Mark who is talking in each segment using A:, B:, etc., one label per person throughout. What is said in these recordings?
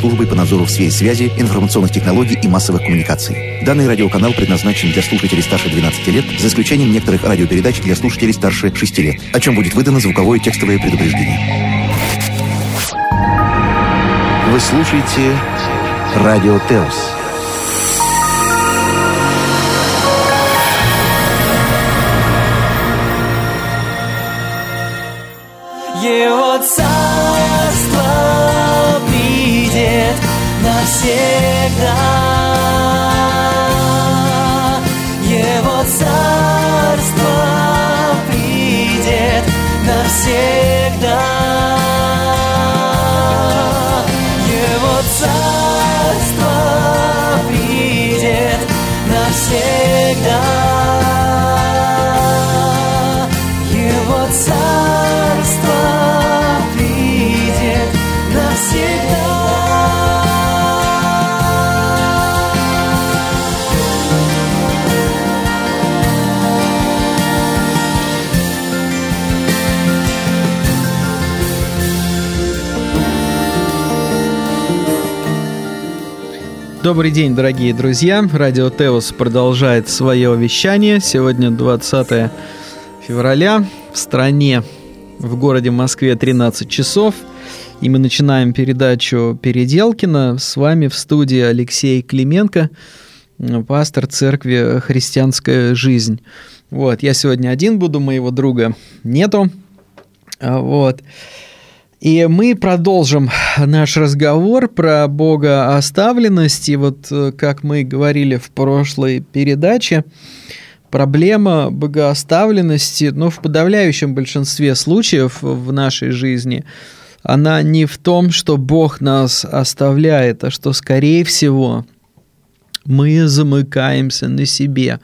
A: службой по надзору в сфере связи, информационных технологий и массовых коммуникаций. Данный радиоканал предназначен для слушателей старше 12 лет, за исключением некоторых радиопередач для слушателей старше 6 лет, о чем будет выдано звуковое текстовое предупреждение. Вы слушаете Радио Теос.
B: Его царство навсегда. Его царство придет навсегда. Его царство придет навсегда.
C: Добрый день, дорогие друзья. Радио Теос продолжает свое вещание. Сегодня 20 февраля. В стране, в городе Москве 13 часов. И мы начинаем передачу Переделкина. С вами в студии Алексей Клименко, пастор церкви «Христианская жизнь». Вот, я сегодня один буду, моего друга нету. А, Вот. И мы продолжим наш разговор про Бога оставленность. Вот, э, как мы говорили в прошлой передаче, проблема богооставленности, ну, в подавляющем большинстве случаев в нашей жизни, она не в том, что Бог нас оставляет, а что, скорее всего, мы замыкаемся на себе,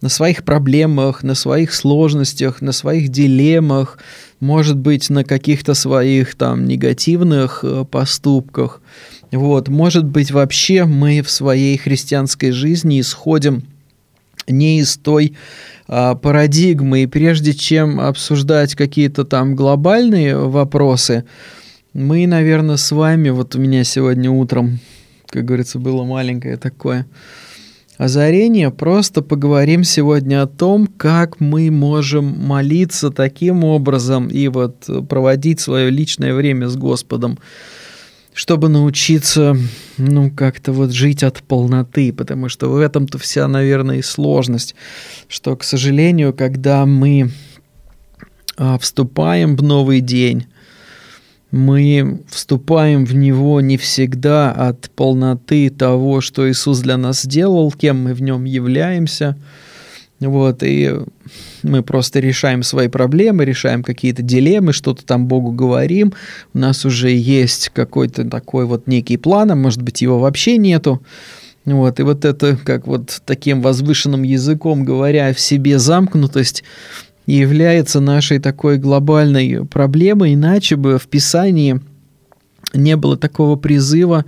C: на своих проблемах, на своих сложностях, на своих дилеммах, может быть, на каких-то своих там негативных э, поступках. Вот, может быть, вообще мы в своей христианской жизни исходим не из той а, парадигмы, и прежде чем обсуждать какие-то там глобальные вопросы, мы, наверное, с вами, вот у меня сегодня утром, как говорится, было маленькое такое озарение, просто поговорим сегодня о том, как мы можем молиться таким образом и вот проводить свое личное время с Господом, чтобы научиться, ну, как-то вот жить от полноты, потому что в этом-то вся, наверное, и сложность, что, к сожалению, когда мы а, вступаем в новый день, мы вступаем в него не всегда от полноты того, что Иисус для нас сделал, кем мы в нем являемся. Вот, и мы просто решаем свои проблемы, решаем какие-то дилеммы, что-то там Богу говорим. У нас уже есть какой-то такой вот некий план, а может быть его вообще нету. Вот, и вот это, как вот таким возвышенным языком говоря, в себе замкнутость является нашей такой глобальной проблемой, иначе бы в Писании не было такого призыва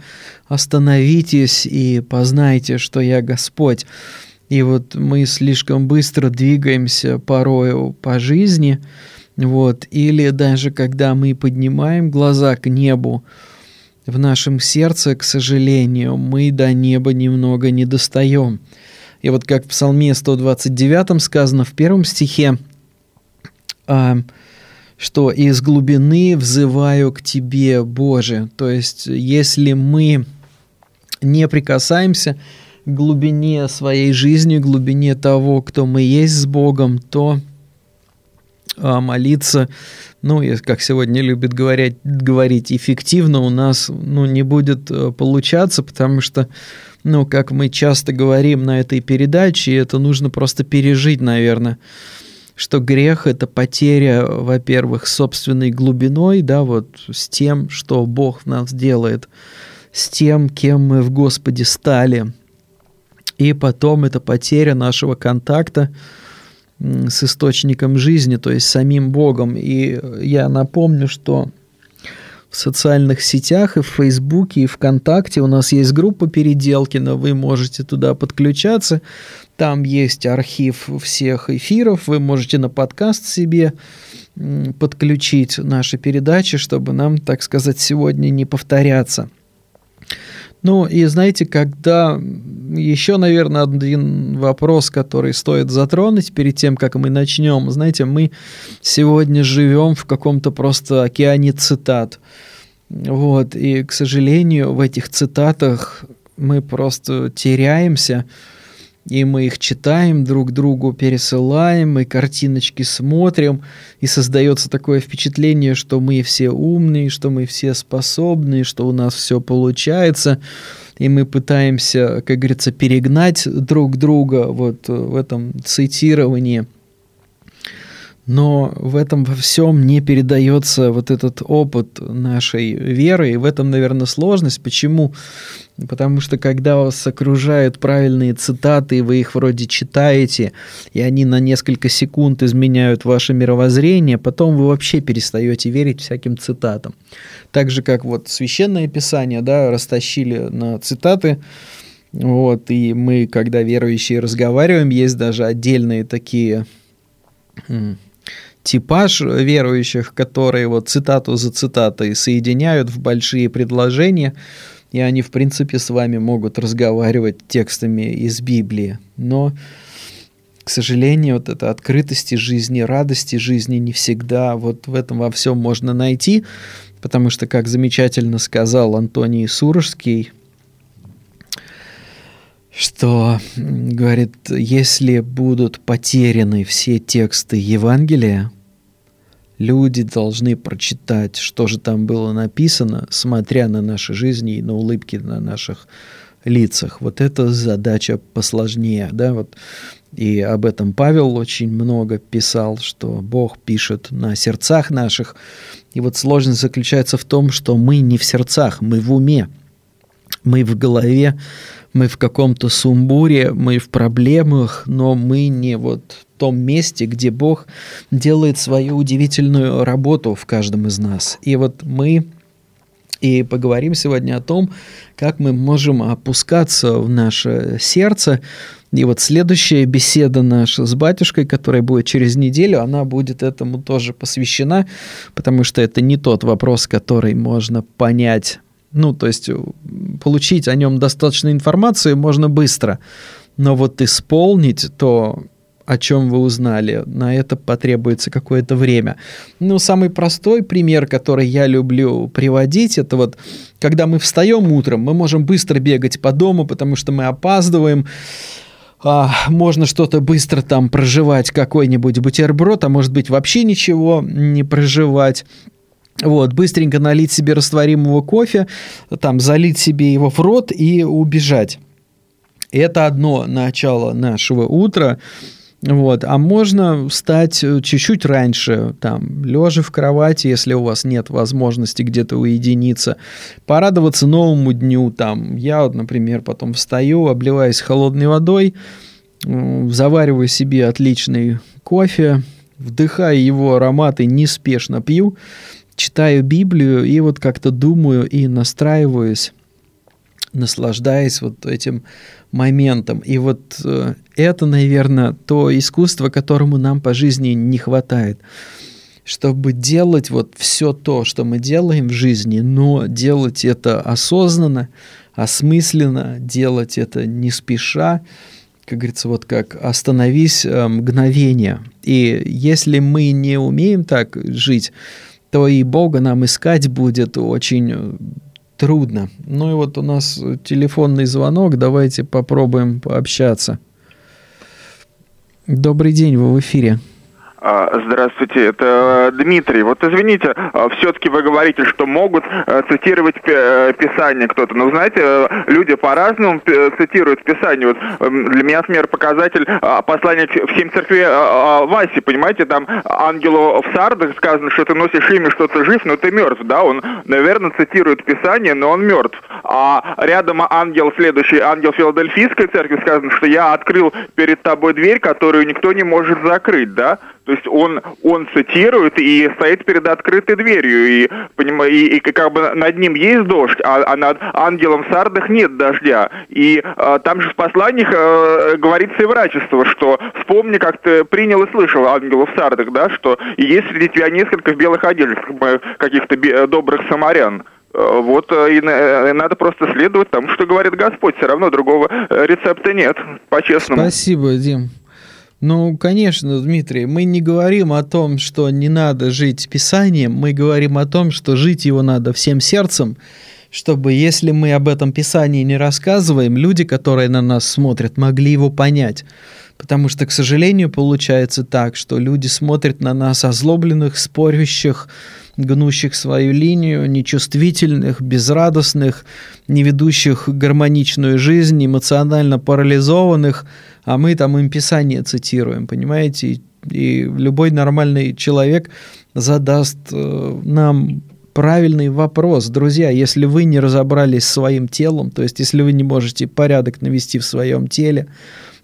C: «остановитесь и познайте, что я Господь». И вот мы слишком быстро двигаемся порою по жизни, вот, или даже когда мы поднимаем глаза к небу, в нашем сердце, к сожалению, мы до неба немного не достаем. И вот как в Псалме 129 сказано в первом стихе, что из глубины взываю к Тебе, Боже. То есть, если мы не прикасаемся к глубине своей жизни, глубине того, кто мы есть с Богом, то а, молиться, ну, как сегодня любят говорить, говорить, эффективно у нас ну, не будет э, получаться, потому что, ну, как мы часто говорим на этой передаче, это нужно просто пережить, наверное, что грех – это потеря, во-первых, собственной глубиной, да, вот с тем, что Бог в нас делает, с тем, кем мы в Господе стали. И потом это потеря нашего контакта с источником жизни, то есть самим Богом. И я напомню, что в социальных сетях и в Фейсбуке, и ВКонтакте у нас есть группа Переделкина, вы можете туда подключаться, там есть архив всех эфиров, вы можете на подкаст себе подключить наши передачи, чтобы нам, так сказать, сегодня не повторяться. Ну и знаете, когда еще, наверное, один вопрос, который стоит затронуть перед тем, как мы начнем. Знаете, мы сегодня живем в каком-то просто океане цитат. Вот, и, к сожалению, в этих цитатах мы просто теряемся, и мы их читаем, друг другу пересылаем, и картиночки смотрим, и создается такое впечатление, что мы все умные, что мы все способные, что у нас все получается, и мы пытаемся, как говорится, перегнать друг друга вот в этом цитировании – но в этом во всем не передается вот этот опыт нашей веры, и в этом, наверное, сложность. Почему? Потому что когда вас окружают правильные цитаты, и вы их вроде читаете, и они на несколько секунд изменяют ваше мировоззрение, потом вы вообще перестаете верить всяким цитатам. Так же, как вот Священное Писание, да, растащили на цитаты, вот, и мы, когда верующие разговариваем, есть даже отдельные такие типаж верующих, которые вот цитату за цитатой соединяют в большие предложения, и они, в принципе, с вами могут разговаривать текстами из Библии. Но, к сожалению, вот эта открытости жизни, радости жизни не всегда вот в этом во всем можно найти, потому что, как замечательно сказал Антоний Сурожский, что, говорит, если будут потеряны все тексты Евангелия, люди должны прочитать, что же там было написано, смотря на наши жизни и на улыбки на наших лицах. Вот это задача посложнее, да, вот. И об этом Павел очень много писал, что Бог пишет на сердцах наших. И вот сложность заключается в том, что мы не в сердцах, мы в уме, мы в голове, мы в каком-то сумбуре, мы в проблемах, но мы не вот том месте, где Бог делает свою удивительную работу в каждом из нас. И вот мы и поговорим сегодня о том, как мы можем опускаться в наше сердце. И вот следующая беседа наша с батюшкой, которая будет через неделю, она будет этому тоже посвящена, потому что это не тот вопрос, который можно понять ну, то есть получить о нем достаточно информации можно быстро, но вот исполнить то, о чем вы узнали. На это потребуется какое-то время. Ну, самый простой пример, который я люблю приводить, это вот, когда мы встаем утром, мы можем быстро бегать по дому, потому что мы опаздываем, а, можно что-то быстро там проживать, какой-нибудь бутерброд, а может быть вообще ничего не проживать. Вот, быстренько налить себе растворимого кофе, там, залить себе его в рот и убежать. Это одно начало нашего утра. Вот. А можно встать э, чуть-чуть раньше, там, лежа в кровати, если у вас нет возможности где-то уединиться, порадоваться новому дню. Там. Я, вот, например, потом встаю, обливаюсь холодной водой, завариваю себе отличный кофе, вдыхаю его ароматы, неспешно пью, читаю Библию и вот как-то думаю и настраиваюсь наслаждаясь вот этим моментом. И вот э, это, наверное, то искусство, которому нам по жизни не хватает. Чтобы делать вот все то, что мы делаем в жизни, но делать это осознанно, осмысленно, делать это не спеша, как говорится, вот как остановись э, мгновение. И если мы не умеем так жить, то и Бога нам искать будет очень трудно. Ну и вот у нас телефонный звонок, давайте попробуем пообщаться. Добрый день, вы в эфире.
D: А, здравствуйте, это Дмитрий. Вот извините, а, все-таки вы говорите, что могут а, цитировать э, Писание кто-то. Но знаете, э, люди по-разному цитируют Писание. Вот эм, для меня, например, показатель послания в семь церквей Васи, понимаете, там ангелу в сардах сказано, что ты носишь имя, что ты жив, но ты мертв, да? Он, наверное, цитирует Писание, но он мертв. А рядом ангел, следующий ангел Филадельфийской церкви, сказано, что я открыл перед тобой дверь, которую никто не может закрыть, да? То есть он, он цитирует и стоит перед открытой дверью, и, понимаю, и, и как бы над ним есть дождь, а, а над ангелом сардах нет дождя. И а, там же в посланиях а, говорится и врачество, что вспомни, как ты принял и слышал ангела в сардах, да, что есть среди тебя несколько в белых одеждах, каких-то добрых самарян. Вот и надо просто следовать тому, что говорит Господь. Все равно другого рецепта нет, по-честному.
C: Спасибо, Дим. Ну, конечно, Дмитрий, мы не говорим о том, что не надо жить Писанием, мы говорим о том, что жить его надо всем сердцем, чтобы, если мы об этом Писании не рассказываем, люди, которые на нас смотрят, могли его понять. Потому что, к сожалению, получается так, что люди смотрят на нас озлобленных, спорящих, гнущих свою линию, нечувствительных, безрадостных, не ведущих гармоничную жизнь, эмоционально парализованных, а мы там им Писание цитируем, понимаете? И любой нормальный человек задаст э, нам правильный вопрос. Друзья, если вы не разобрались с своим телом, то есть если вы не можете порядок навести в своем теле,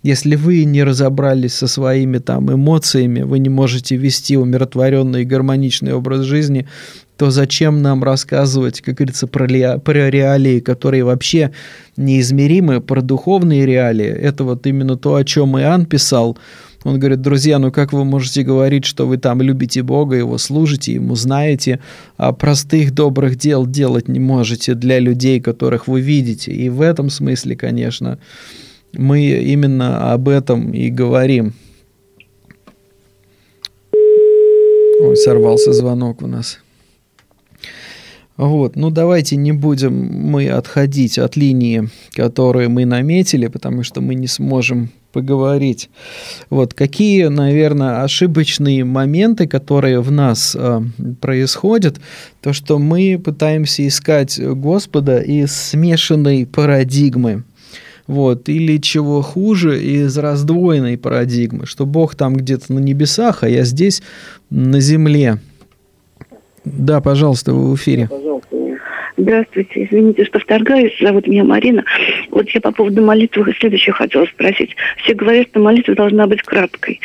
C: если вы не разобрались со своими там эмоциями, вы не можете вести умиротворенный и гармоничный образ жизни, то зачем нам рассказывать, как говорится, про, ре, про реалии, которые вообще неизмеримы, про духовные реалии? Это вот именно то, о чем Иоанн писал. Он говорит, друзья, ну как вы можете говорить, что вы там любите Бога, Его служите, Ему знаете, а простых добрых дел делать не можете для людей, которых вы видите. И в этом смысле, конечно, мы именно об этом и говорим. Ой, сорвался звонок у нас. Вот, ну давайте не будем мы отходить от линии, которую мы наметили, потому что мы не сможем поговорить. Вот какие, наверное, ошибочные моменты, которые в нас э, происходят, то что мы пытаемся искать Господа из смешанной парадигмы. Вот, или чего хуже, из раздвоенной парадигмы, что Бог там где-то на небесах, а я здесь на земле. Да, пожалуйста, вы в эфире.
E: Здравствуйте, извините, что вторгаюсь, зовут меня Марина. Вот я по поводу молитвы следующее хотела спросить. Все говорят, что молитва должна быть краткой.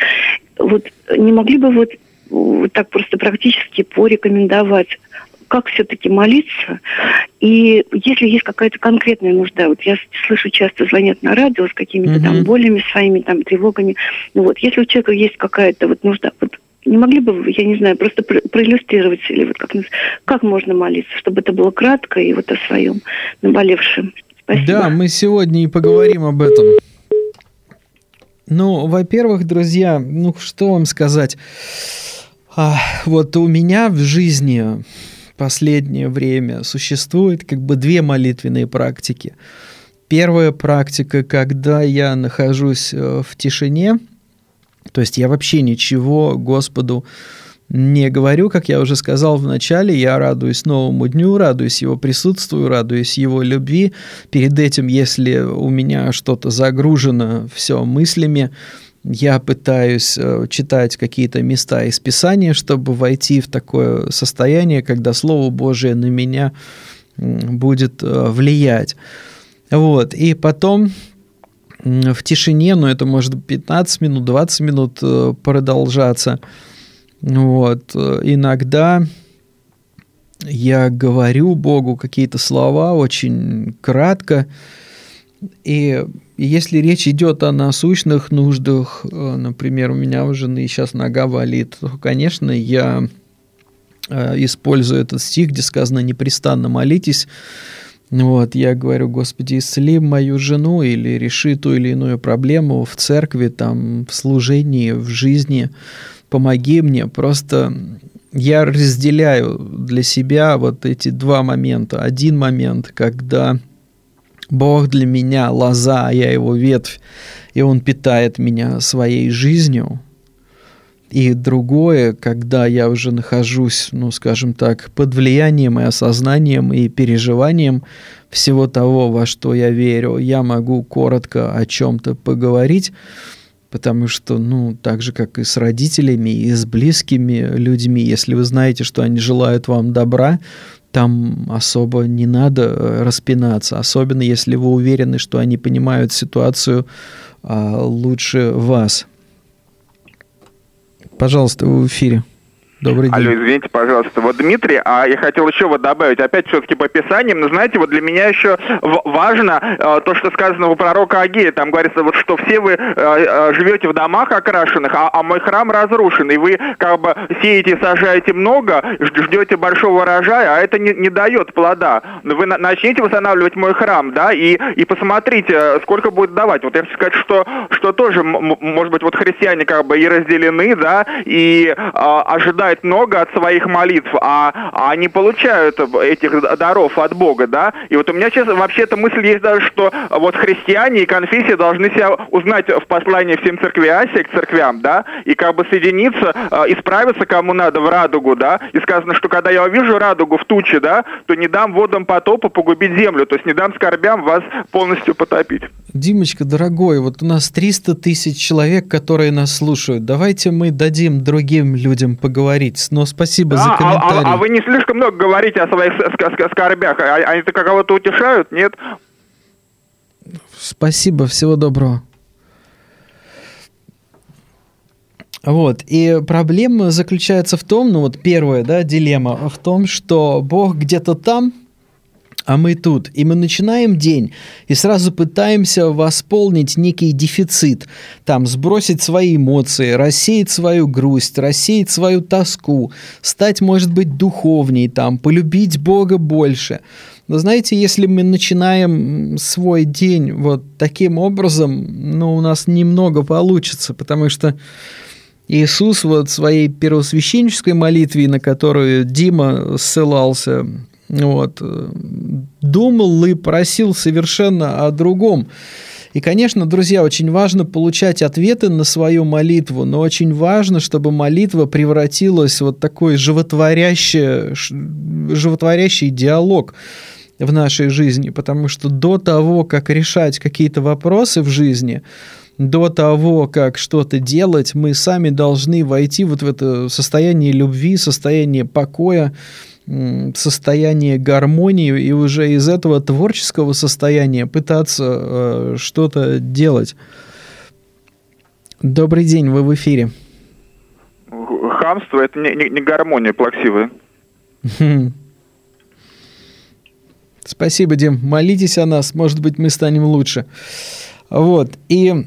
E: Вот не могли бы вот, вот так просто практически порекомендовать, как все-таки молиться. И если есть какая-то конкретная нужда, вот я слышу, часто звонят на радио с какими-то uh-huh. там болями своими, там тревогами. Ну вот, если у человека есть какая-то вот нужда, вот не могли бы вы, я не знаю, просто проиллюстрировать или вот как, как можно молиться, чтобы это было кратко и вот о своем наболевшем?
C: Спасибо. Да, мы сегодня и поговорим об этом. Ну, во-первых, друзья, ну что вам сказать? А, вот у меня в жизни последнее время существует как бы две молитвенные практики. Первая практика, когда я нахожусь э, в тишине, то есть я вообще ничего Господу не говорю, как я уже сказал в начале, я радуюсь новому дню, радуюсь его присутствию, радуюсь его любви. Перед этим, если у меня что-то загружено все мыслями, я пытаюсь э, читать какие-то места из Писания, чтобы войти в такое состояние, когда Слово Божие на меня будет э, влиять. Вот. И потом в тишине, но это может 15 минут, 20 минут э, продолжаться. Вот. Иногда я говорю Богу какие-то слова очень кратко, и если речь идет о насущных нуждах, э, например, у меня у жены сейчас нога болит, то, конечно, я э, использую этот стих, где сказано «непрестанно молитесь», вот, я говорю, Господи, исцели мою жену или реши ту или иную проблему в церкви, там, в служении, в жизни, помоги мне. Просто я разделяю для себя вот эти два момента. Один момент, когда Бог для меня лоза, я его ветвь, и Он питает меня своей жизнью – и другое, когда я уже нахожусь, ну, скажем так, под влиянием и осознанием и переживанием всего того, во что я верю, я могу коротко о чем-то поговорить, потому что, ну, так же, как и с родителями, и с близкими людьми, если вы знаете, что они желают вам добра, там особо не надо э, распинаться, особенно если вы уверены, что они понимают ситуацию а, лучше вас. Пожалуйста, в эфире. Добрый день.
D: Алло, извините, пожалуйста. Вот, Дмитрий, а я хотел еще вот добавить, опять все-таки по Писаниям, но знаете, вот для меня еще важно э, то, что сказано у пророка Агея, там говорится, вот что все вы э, э, живете в домах окрашенных, а, а мой храм разрушен, и вы как бы сеете сажаете много, ждете большого урожая, а это не, не дает плода. Вы на, начните восстанавливать мой храм, да, и, и посмотрите, э, сколько будет давать. Вот я хочу сказать, что, что тоже, может быть, вот христиане как бы и разделены, да, и э, ожидают получают много от своих молитв, а, а они получают этих даров от Бога, да? И вот у меня сейчас вообще-то мысль есть даже, что вот христиане и конфессии должны себя узнать в послании всем церкви Асии к церквям, да? И как бы соединиться, э, исправиться кому надо в радугу, да? И сказано, что когда я увижу радугу в туче, да, то не дам водам потопа погубить землю, то есть не дам скорбям вас полностью потопить.
C: Димочка, дорогой, вот у нас 300 тысяч человек, которые нас слушают. Давайте мы дадим другим людям поговорить. Но спасибо да, за комментарий.
D: А, а, а вы не слишком много говорите о своих скорбях? А, они-то кого-то утешают, нет?
C: Спасибо, всего доброго. Вот, и проблема заключается в том, ну вот первая, да, дилемма, в том, что Бог где-то там, а мы тут. И мы начинаем день и сразу пытаемся восполнить некий дефицит. Там сбросить свои эмоции, рассеять свою грусть, рассеять свою тоску, стать, может быть, духовней, там, полюбить Бога больше. Но знаете, если мы начинаем свой день вот таким образом, ну, у нас немного получится, потому что Иисус вот своей первосвященнической молитве, на которую Дима ссылался, вот, думал и просил совершенно о другом. И, конечно, друзья, очень важно получать ответы на свою молитву, но очень важно, чтобы молитва превратилась в вот такой животворящий, животворящий диалог в нашей жизни, потому что до того, как решать какие-то вопросы в жизни, до того, как что-то делать, мы сами должны войти вот в это состояние любви, состояние покоя, состояние гармонии и уже из этого творческого состояния пытаться э, что-то делать. Добрый день, вы в эфире.
D: Хамство это не, не, не гармония плаксивая.
C: Спасибо, Дим. Молитесь о нас, может быть, мы станем лучше. Вот. И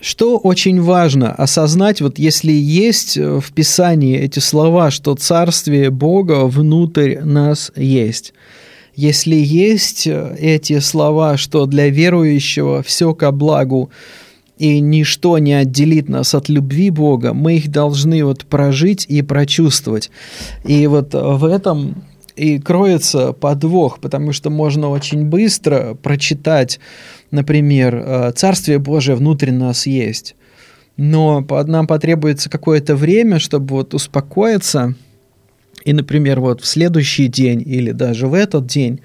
C: что очень важно осознать, вот если есть э, в Писании эти слова, что Царствие Бога внутрь нас есть. Если есть э, эти слова, что для верующего все ко благу, и ничто не отделит нас от любви Бога, мы их должны вот прожить и прочувствовать. И вот в этом и кроется подвох, потому что можно очень быстро прочитать например, э, Царствие Божие внутри нас есть, но нам потребуется какое-то время, чтобы вот успокоиться, и, например, вот в следующий день или даже в этот день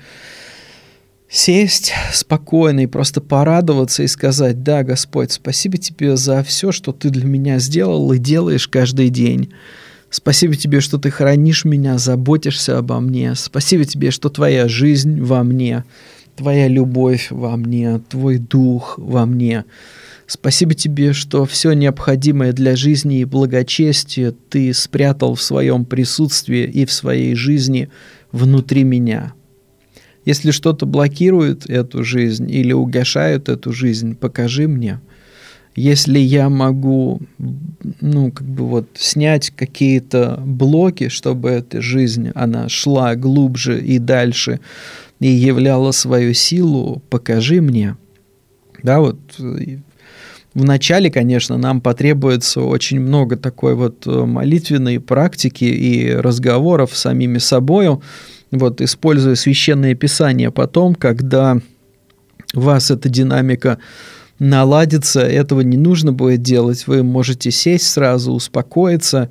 C: сесть спокойно и просто порадоваться и сказать, да, Господь, спасибо тебе за все, что ты для меня сделал и делаешь каждый день. Спасибо тебе, что ты хранишь меня, заботишься обо мне. Спасибо тебе, что твоя жизнь во мне. Твоя любовь во мне, Твой дух во мне. Спасибо тебе, что все необходимое для жизни и благочестия Ты спрятал в своем присутствии и в своей жизни внутри меня. Если что-то блокирует эту жизнь или угошает эту жизнь, покажи мне. Если я могу, ну, как бы вот снять какие-то блоки, чтобы эта жизнь, она шла глубже и дальше, и являла свою силу, покажи мне. Да, вот в начале, конечно, нам потребуется очень много такой вот э, молитвенной практики и разговоров с самими собою, вот, используя священное писание. Потом, когда вас эта динамика наладится, этого не нужно будет делать, вы можете сесть сразу, успокоиться,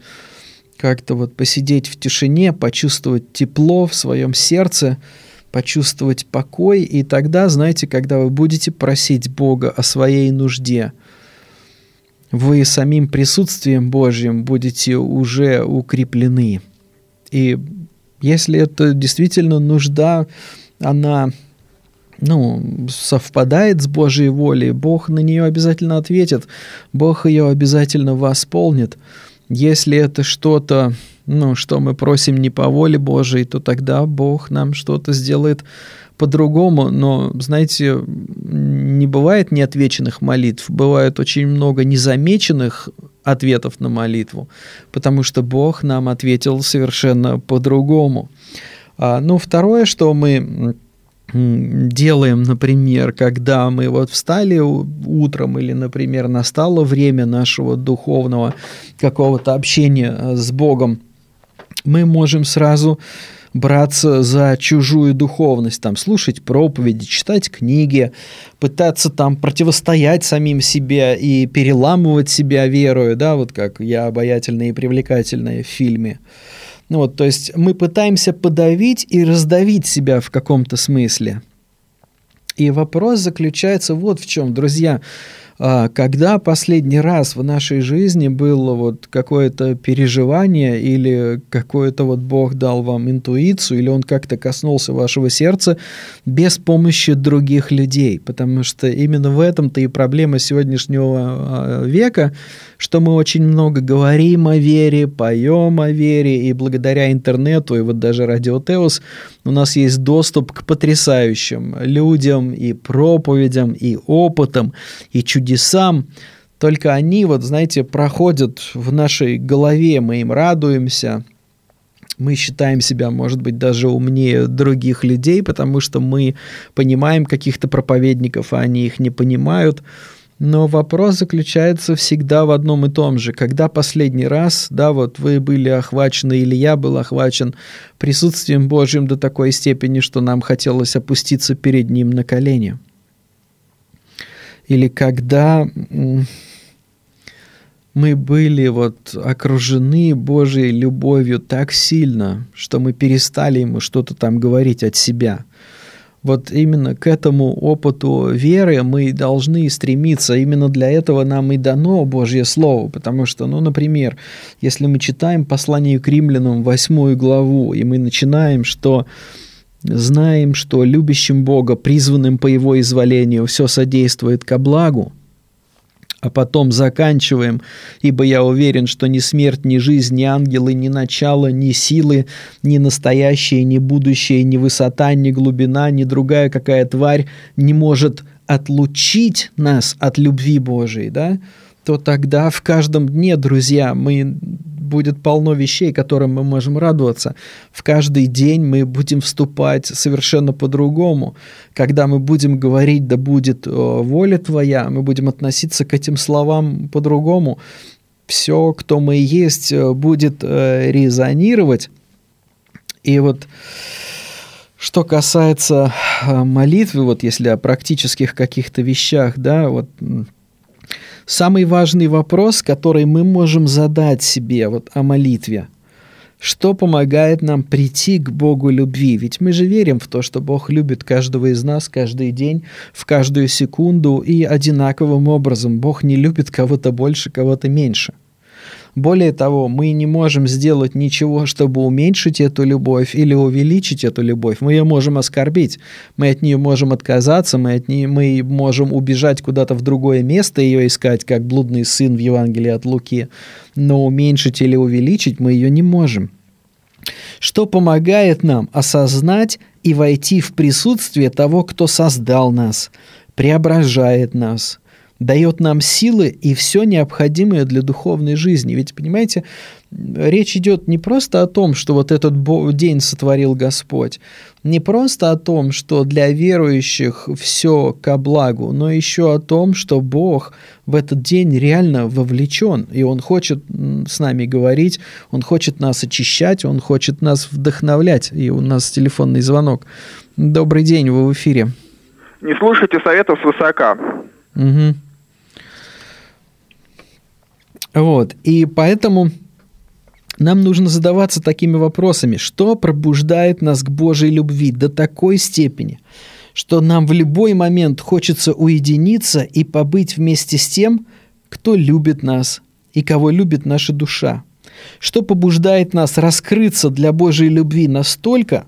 C: как-то вот посидеть в тишине, почувствовать тепло в своем сердце, почувствовать покой, и тогда, знаете, когда вы будете просить Бога о своей нужде, вы самим присутствием Божьим будете уже укреплены. И если это действительно нужда, она ну, совпадает с Божьей волей, Бог на нее обязательно ответит, Бог ее обязательно восполнит. Если это что-то, ну, что мы просим не по воле Божией, то тогда Бог нам что-то сделает по-другому. Но, знаете, не бывает неотвеченных молитв, бывает очень много незамеченных ответов на молитву, потому что Бог нам ответил совершенно по-другому. А, ну, второе, что мы делаем, например, когда мы вот встали утром или, например, настало время нашего духовного какого-то общения э, с Богом, мы можем сразу браться за чужую духовность, там, слушать проповеди, читать книги, пытаться там противостоять самим себе и переламывать себя верою, да, вот как я обаятельная и привлекательная в фильме. Ну вот, то есть мы пытаемся подавить и раздавить себя в каком-то смысле. И вопрос заключается вот в чем, друзья. А, когда последний раз в нашей жизни было вот какое-то переживание или какое-то вот Бог дал вам интуицию, или Он как-то коснулся вашего сердца без помощи других людей? Потому что именно в этом-то и проблема сегодняшнего а, века, что мы очень много говорим о вере, поем о вере, и благодаря интернету, и вот даже Радио Теос, у нас есть доступ к потрясающим людям и проповедям, и опытам, и чудесам. Только они, вот, знаете, проходят в нашей голове, мы им радуемся, мы считаем себя, может быть, даже умнее других людей, потому что мы понимаем каких-то проповедников, а они их не понимают. Но вопрос заключается всегда в одном и том же. Когда последний раз, да, вот вы были охвачены, или я был охвачен присутствием Божьим до такой степени, что нам хотелось опуститься перед Ним на колени. Или когда мы были вот окружены Божьей любовью так сильно, что мы перестали Ему что-то там говорить от себя – вот именно к этому опыту веры мы должны стремиться. Именно для этого нам и дано Божье Слово. Потому что, ну, например, если мы читаем послание к римлянам, восьмую главу, и мы начинаем, что знаем, что любящим Бога, призванным по Его изволению, все содействует ко благу, а потом заканчиваем, ибо я уверен, что ни смерть, ни жизнь, ни ангелы, ни начало, ни силы, ни настоящее, ни будущее, ни высота, ни глубина, ни другая какая тварь не может отлучить нас от любви Божией, да, то тогда в каждом дне, друзья, мы будет полно вещей, которым мы можем радоваться. В каждый день мы будем вступать совершенно по-другому. Когда мы будем говорить, да будет э, воля Твоя, мы будем относиться к этим словам по-другому. Все, кто мы есть, э, будет э, резонировать. И вот что касается молитвы, вот если о практических каких-то вещах, да, вот самый важный вопрос, который мы можем задать себе вот о молитве. Что помогает нам прийти к Богу любви? Ведь мы же верим в то, что Бог любит каждого из нас каждый день, в каждую секунду и одинаковым образом. Бог не любит кого-то больше, кого-то меньше. Более того, мы не можем сделать ничего, чтобы уменьшить эту любовь или увеличить эту любовь. Мы ее можем оскорбить, мы от нее можем отказаться, мы, от нее, мы можем убежать куда-то в другое место, ее искать, как блудный сын в Евангелии от Луки. Но уменьшить или увеличить мы ее не можем. Что помогает нам осознать и войти в присутствие того, кто создал нас, преображает нас – дает нам силы и все необходимое для духовной жизни. Ведь, понимаете, речь идет не просто о том, что вот этот день сотворил Господь, не просто о том, что для верующих все ко благу, но еще о том, что Бог в этот день реально вовлечен, и Он хочет с нами говорить, Он хочет нас очищать, Он хочет нас вдохновлять. И у нас телефонный звонок. Добрый день, вы в эфире.
D: Не слушайте советов свысока.
C: Угу. Вот. И поэтому нам нужно задаваться такими вопросами. Что пробуждает нас к Божьей любви до такой степени, что нам в любой момент хочется уединиться и побыть вместе с тем, кто любит нас и кого любит наша душа? Что побуждает нас раскрыться для Божьей любви настолько,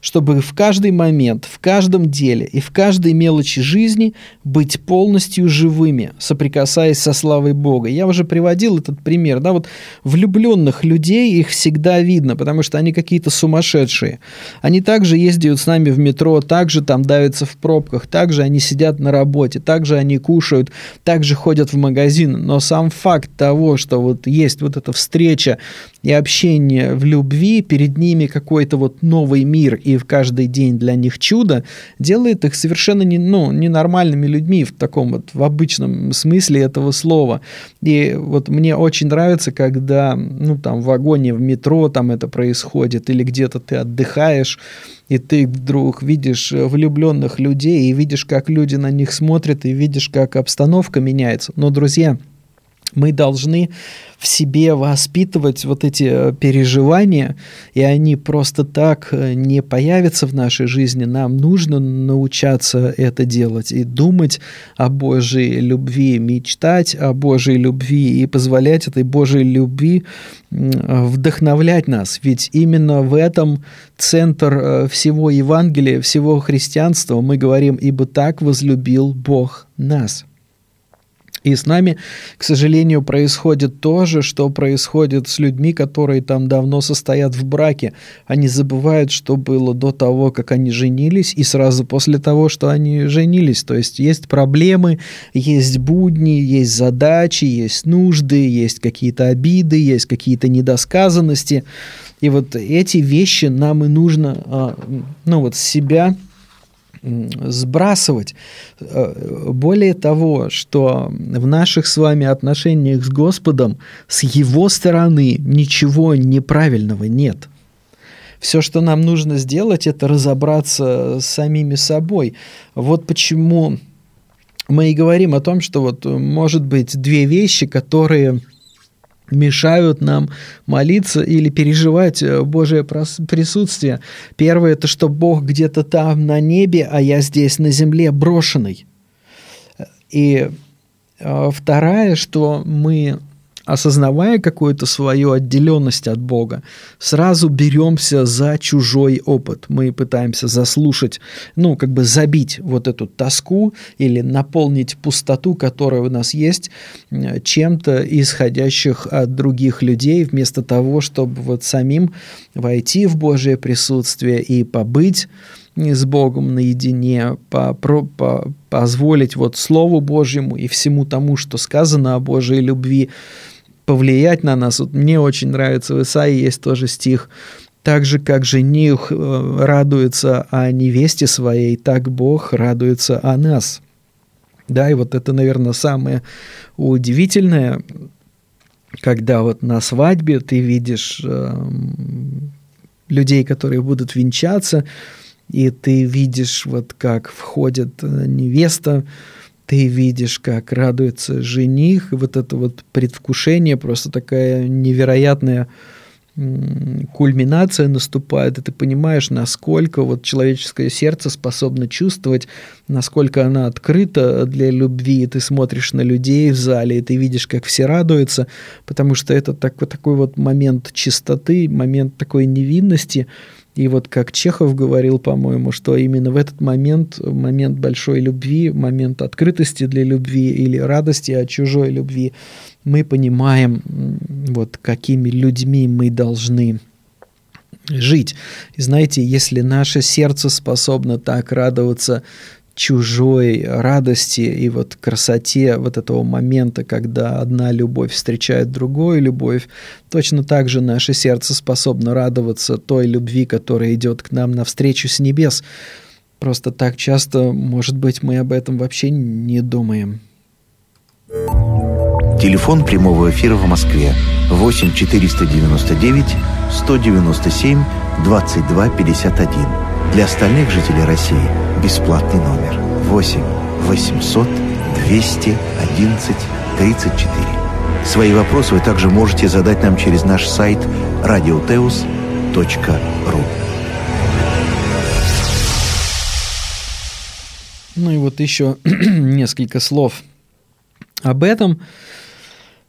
C: чтобы в каждый момент, в каждом деле и в каждой мелочи жизни быть полностью живыми, соприкасаясь со славой Бога. Я уже приводил этот пример. Да, вот влюбленных людей их всегда видно, потому что они какие-то сумасшедшие. Они также ездят с нами в метро, также там давятся в пробках, также они сидят на работе, также они кушают, также ходят в магазин. Но сам факт того, что вот есть вот эта встреча и общение в любви, перед ними какой-то вот новый мир и в каждый день для них чудо, делает их совершенно не, ну, ненормальными людьми в таком вот, в обычном смысле этого слова. И вот мне очень нравится, когда, ну, там, в вагоне, в метро там это происходит, или где-то ты отдыхаешь, и ты вдруг видишь влюбленных людей, и видишь, как люди на них смотрят, и видишь, как обстановка меняется. Но, друзья, мы должны в себе воспитывать вот эти э, переживания, и они просто так э, не появятся в нашей жизни. Нам нужно научаться это делать и думать о Божьей любви, мечтать о Божьей любви и позволять этой Божьей любви вдохновлять нас. Ведь именно в этом центр э, всего Евангелия, всего христианства. Мы говорим, ибо так возлюбил Бог нас. И с нами, к сожалению, происходит то же, что происходит с людьми, которые там давно состоят в браке. Они забывают, что было до того, как они женились, и сразу после того, что они женились. То есть есть проблемы, есть будни, есть задачи, есть нужды, есть какие-то обиды, есть какие-то недосказанности. И вот эти вещи нам и нужно, а, ну вот себя сбрасывать. Э, более того, что в наших с вами отношениях с Господом с Его стороны ничего неправильного нет. Все, что нам нужно сделать, это разобраться с самими собой. Вот почему мы и говорим о том, что вот может быть две вещи, которые мешают нам молиться или переживать э, Божие присутствие. Первое – это что Бог где-то там на небе, а я здесь на земле брошенный. И э, вторая, что мы осознавая какую-то свою отделенность от Бога, сразу беремся за чужой опыт. Мы пытаемся заслушать, ну, как бы забить вот эту тоску или наполнить пустоту, которая у нас есть, чем-то исходящих от других людей, вместо того, чтобы вот самим войти в Божие присутствие и побыть с Богом наедине, по, по, позволить вот Слову Божьему и всему тому, что сказано о Божьей любви, повлиять на нас. Вот мне очень нравится в Исаии есть тоже стих так же, как жених э, радуется о невесте своей, так Бог радуется о нас. Да, и вот это, наверное, самое удивительное, когда вот на свадьбе ты видишь э, людей, которые будут венчаться, и ты видишь вот как входит э, невеста, ты видишь, как радуется жених, вот это вот предвкушение, просто такая невероятная кульминация наступает, и ты понимаешь, насколько вот человеческое сердце способно чувствовать, насколько она открыта для любви, и ты смотришь на людей в зале, и ты видишь, как все радуются, потому что это такой, такой вот момент чистоты, момент такой невинности, и вот как Чехов говорил, по-моему, что именно в этот момент, момент большой любви, момент открытости для любви или радости от чужой любви, мы понимаем, вот какими людьми мы должны жить. И знаете, если наше сердце способно так радоваться чужой радости и вот красоте вот этого момента, когда одна любовь встречает другую любовь, точно так же наше сердце способно радоваться той любви, которая идет к нам навстречу с небес. Просто так часто, может быть, мы об этом вообще не думаем.
A: Телефон прямого эфира в Москве 8 499 197 22 51. Для остальных жителей России бесплатный номер 8 800 211 34. Свои вопросы вы также можете задать нам через наш сайт radioteus.ru
C: Ну и вот еще несколько слов об этом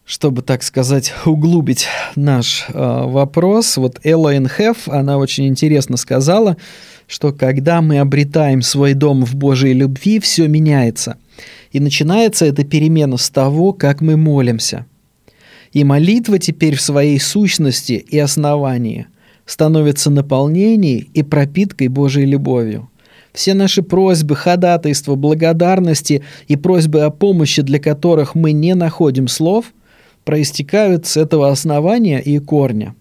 C: чтобы, так сказать, углубить наш э, вопрос, вот Эллен Хеф, она очень интересно сказала, что когда мы обретаем свой дом в Божьей любви, все меняется. И начинается эта перемена с того, как мы молимся. И молитва теперь в своей сущности и основании становится наполнением и пропиткой Божьей любовью. Все наши просьбы, ходатайства, благодарности и просьбы о помощи, для которых мы не находим слов, проистекают с этого основания и корня.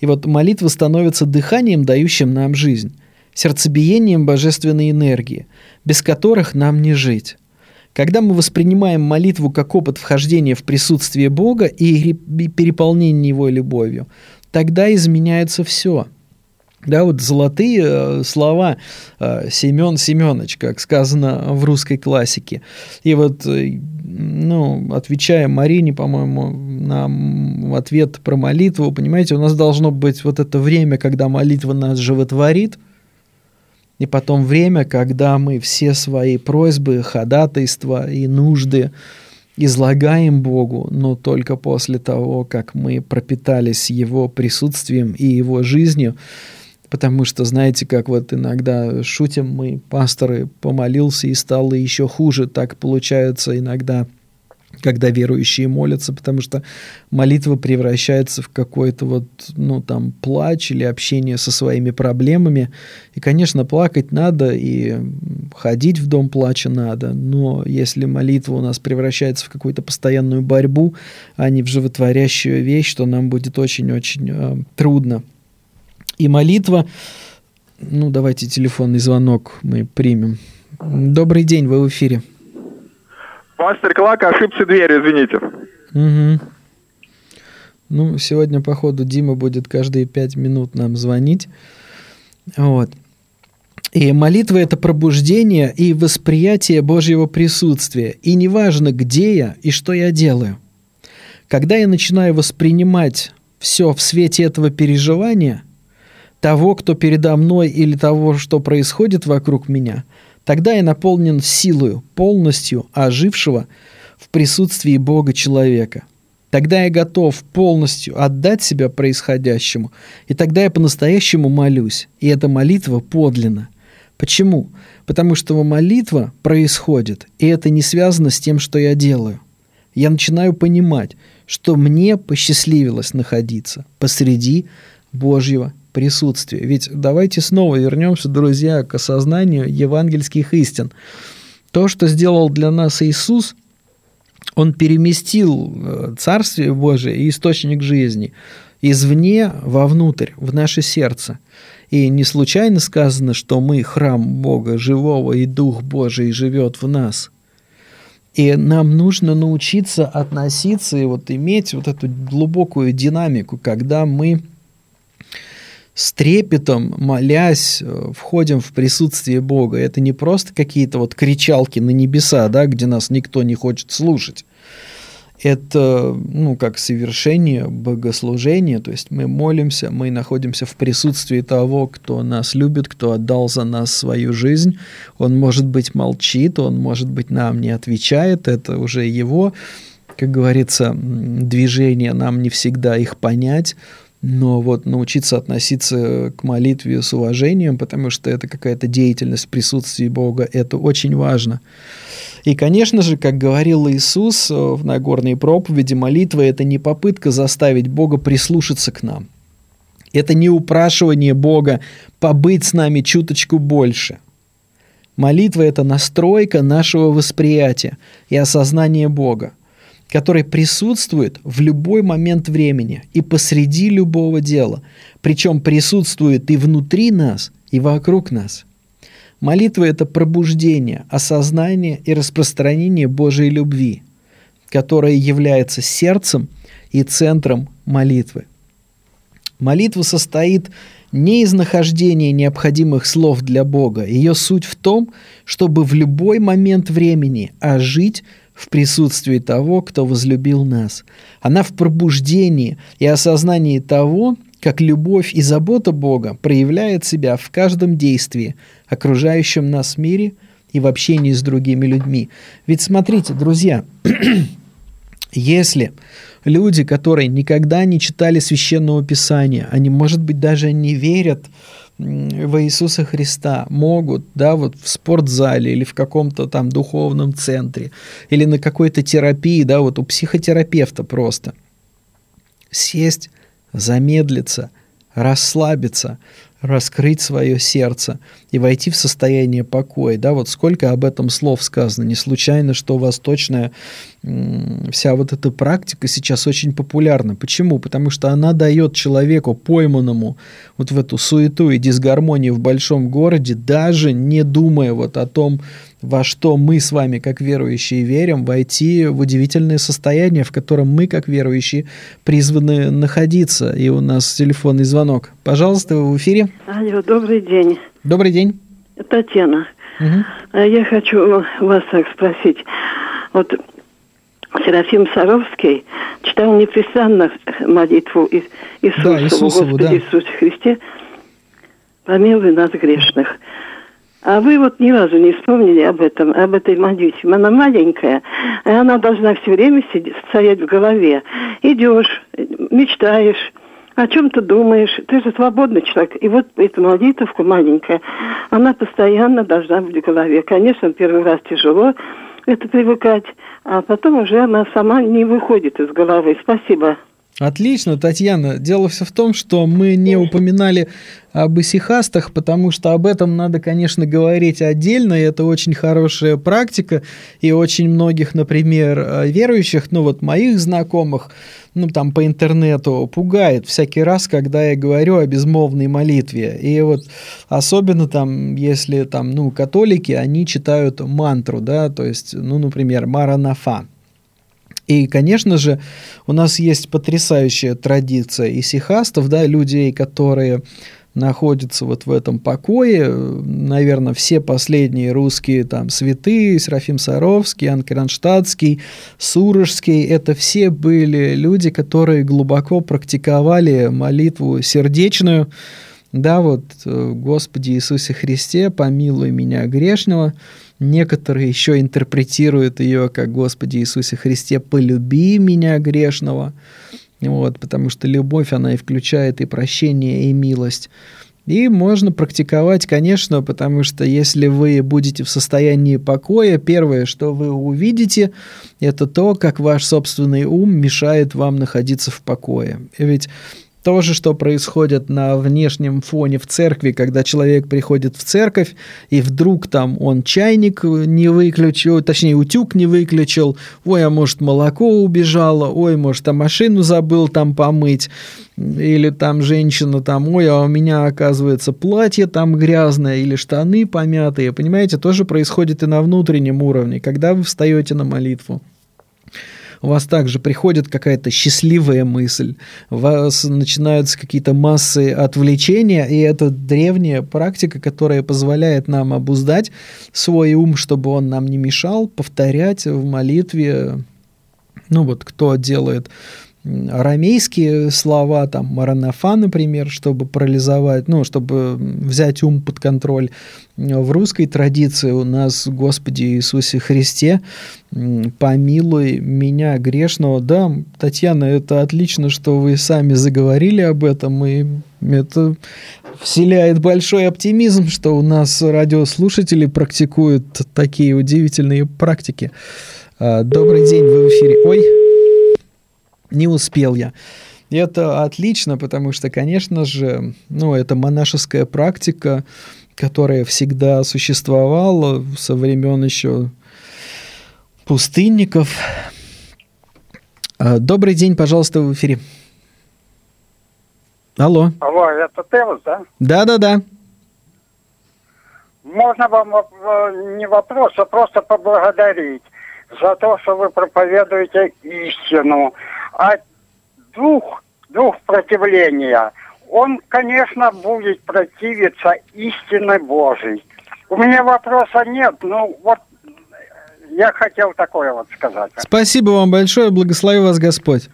C: И вот молитва становится дыханием, дающим нам жизнь, сердцебиением божественной энергии, без которых нам не жить. Когда мы воспринимаем молитву как опыт вхождения в присутствие Бога и переполнения Его любовью, тогда изменяется все – да, вот золотые э, слова э, Семен Семенович, как сказано в русской классике. И вот, э, ну, отвечая Марине, по-моему, на ответ про молитву, понимаете, у нас должно быть вот это время, когда молитва нас животворит, и потом время, когда мы все свои просьбы, ходатайства и нужды излагаем Богу, но только после того, как мы пропитались Его присутствием и Его жизнью, Потому что, знаете, как вот иногда шутим мы, пасторы, помолился и стало еще хуже. Так получается иногда, когда верующие молятся, потому что молитва превращается в какой-то вот, ну, там, плач или общение со своими проблемами. И, конечно, плакать надо, и ходить в дом плача надо, но если молитва у нас превращается в какую-то постоянную борьбу, а не в животворящую вещь, то нам будет очень-очень э, трудно и молитва. Ну, давайте телефонный звонок мы примем. Добрый день, вы в эфире.
D: Пастор Клак, ошибся дверь, извините.
C: Угу. Ну, сегодня, походу, Дима будет каждые пять минут нам звонить. Вот. И молитва – это пробуждение и восприятие Божьего присутствия. И неважно, где я и что я делаю. Когда я начинаю воспринимать все в свете этого переживания – того, кто передо мной или того, что происходит вокруг меня, тогда я наполнен силою, полностью ожившего в присутствии Бога человека. Тогда я готов полностью отдать себя происходящему, и тогда я по-настоящему молюсь, и эта молитва подлинна. Почему? Потому что молитва происходит, и это не связано с тем, что я делаю. Я начинаю понимать, что мне посчастливилось находиться посреди Божьего присутствие. Ведь давайте снова вернемся, друзья, к осознанию евангельских истин. То, что сделал для нас Иисус, Он переместил э, Царствие Божие и источник жизни извне вовнутрь, в наше сердце. И не случайно сказано, что мы храм Бога живого, и Дух Божий живет в нас. И нам нужно научиться относиться и вот иметь вот эту глубокую динамику, когда мы с трепетом, молясь, э, входим в присутствие Бога. Это не просто какие-то вот кричалки на небеса, да, где нас никто не хочет слушать. Это, ну, как совершение богослужения, то есть мы молимся, мы находимся в присутствии того, кто нас любит, кто отдал за нас свою жизнь. Он, может быть, молчит, он, может быть, нам не отвечает, это уже его, как говорится, движение, нам не всегда их понять, но вот научиться относиться к молитве с уважением, потому что это какая-то деятельность в присутствии Бога, это очень важно. И, конечно же, как говорил Иисус в Нагорной проповеди, молитва – это не попытка заставить Бога прислушаться к нам. Это не упрашивание Бога побыть с нами чуточку больше. Молитва – это настройка нашего восприятия и осознания Бога который присутствует в любой момент времени и посреди любого дела, причем присутствует и внутри нас, и вокруг нас. Молитва – это пробуждение, осознание и распространение Божьей любви, которая является сердцем и центром молитвы. Молитва состоит не из нахождения необходимых слов для Бога. Ее суть в том, чтобы в любой момент времени ожить в присутствии того, кто возлюбил нас. Она в пробуждении и осознании того, как любовь и забота Бога проявляет себя в каждом действии, окружающем нас мире и в общении с другими людьми. Ведь смотрите, друзья, Если люди, которые никогда не читали священного писания, они, может быть, даже не верят в Иисуса Христа, могут, да, вот в спортзале или в каком-то там духовном центре, или на какой-то терапии, да, вот у психотерапевта просто сесть, замедлиться, расслабиться, раскрыть свое сердце и войти в состояние покоя. Да, вот сколько об этом слов сказано. Не случайно, что восточная вся вот эта практика сейчас очень популярна. Почему? Потому что она дает человеку, пойманному вот в эту суету и дисгармонию в большом городе, даже не думая вот о том, во что мы с вами, как верующие, верим, войти в удивительное состояние, в котором мы, как верующие, призваны находиться. И у нас телефонный звонок. Пожалуйста, вы в эфире.
F: Алло, добрый день.
C: Добрый день.
F: Татьяна. Угу. Я хочу вас так спросить. Вот Серафим Саровский читал непрестанно молитву Иисусу, да, Иисусову, Господи да. Иисусе Христе, помилуй нас грешных. А вы вот ни разу не вспомнили об этом, об этой молитве. Она маленькая, и она должна все время сидеть, стоять в голове. Идешь, мечтаешь, о чем ты думаешь, ты же свободный человек. И вот эта молитвка маленькая, она постоянно должна быть в голове. Конечно, первый раз тяжело это привыкать, а потом уже она сама не выходит из головы. Спасибо.
C: Отлично, Татьяна. Дело все в том, что мы не упоминали об исихастах, потому что об этом надо, конечно, говорить отдельно, и это очень хорошая практика, и очень многих, например, э, верующих, ну вот моих знакомых, ну там по интернету пугает всякий раз, когда я говорю о безмолвной молитве. И вот особенно там, если там, ну, католики, они читают мантру, да, то есть, ну, например, Маранафа. И, конечно же, у нас есть потрясающая традиция исихастов, да, людей, которые находятся вот в этом покое. Наверное, все последние русские там святые, Серафим Саровский, Ан Кронштадтский, Сурожский, это все были люди, которые глубоко практиковали молитву сердечную, да, вот, Господи Иисусе Христе, помилуй меня грешного, Некоторые еще интерпретируют ее как «Господи Иисусе Христе, полюби меня грешного», вот, потому что любовь, она и включает и прощение, и милость. И можно практиковать, конечно, потому что если вы будете в состоянии покоя, первое, что вы увидите, это то, как ваш собственный ум мешает вам находиться в покое. Ведь то же, что происходит на внешнем фоне в церкви, когда человек приходит в церковь, и вдруг там он чайник не выключил, точнее, утюг не выключил, ой, а может, молоко убежало, ой, может, а машину забыл там помыть, или там женщина там, ой, а у меня, оказывается, платье там грязное, или штаны помятые, понимаете, тоже происходит и на внутреннем уровне, когда вы встаете на молитву у вас также приходит какая-то счастливая мысль, у вас начинаются какие-то массы отвлечения, и это древняя практика, которая позволяет нам обуздать свой ум, чтобы он нам не мешал, повторять в молитве, ну вот кто делает арамейские слова, там, маранафа, например, чтобы парализовать, ну, чтобы взять ум под контроль. В русской традиции у нас «Господи Иисусе Христе, помилуй меня грешного». Да, Татьяна, это отлично, что вы сами заговорили об этом, и это вселяет большой оптимизм, что у нас радиослушатели практикуют такие удивительные практики. А, добрый день, вы в эфире. Ой, не успел я. И это отлично, потому что, конечно же, ну, это монашеская практика, которая всегда существовала со времен еще пустынников. А, добрый день, пожалуйста, в эфире. Алло.
G: Алло, это Тевос, да?
C: Да-да-да.
G: Можно вам не вопрос, а просто поблагодарить за то, что вы проповедуете истину а дух, дух противления, он, конечно, будет противиться истине Божией. У меня вопроса нет, ну вот я хотел такое вот сказать.
C: Спасибо вам большое, благослови вас Господь.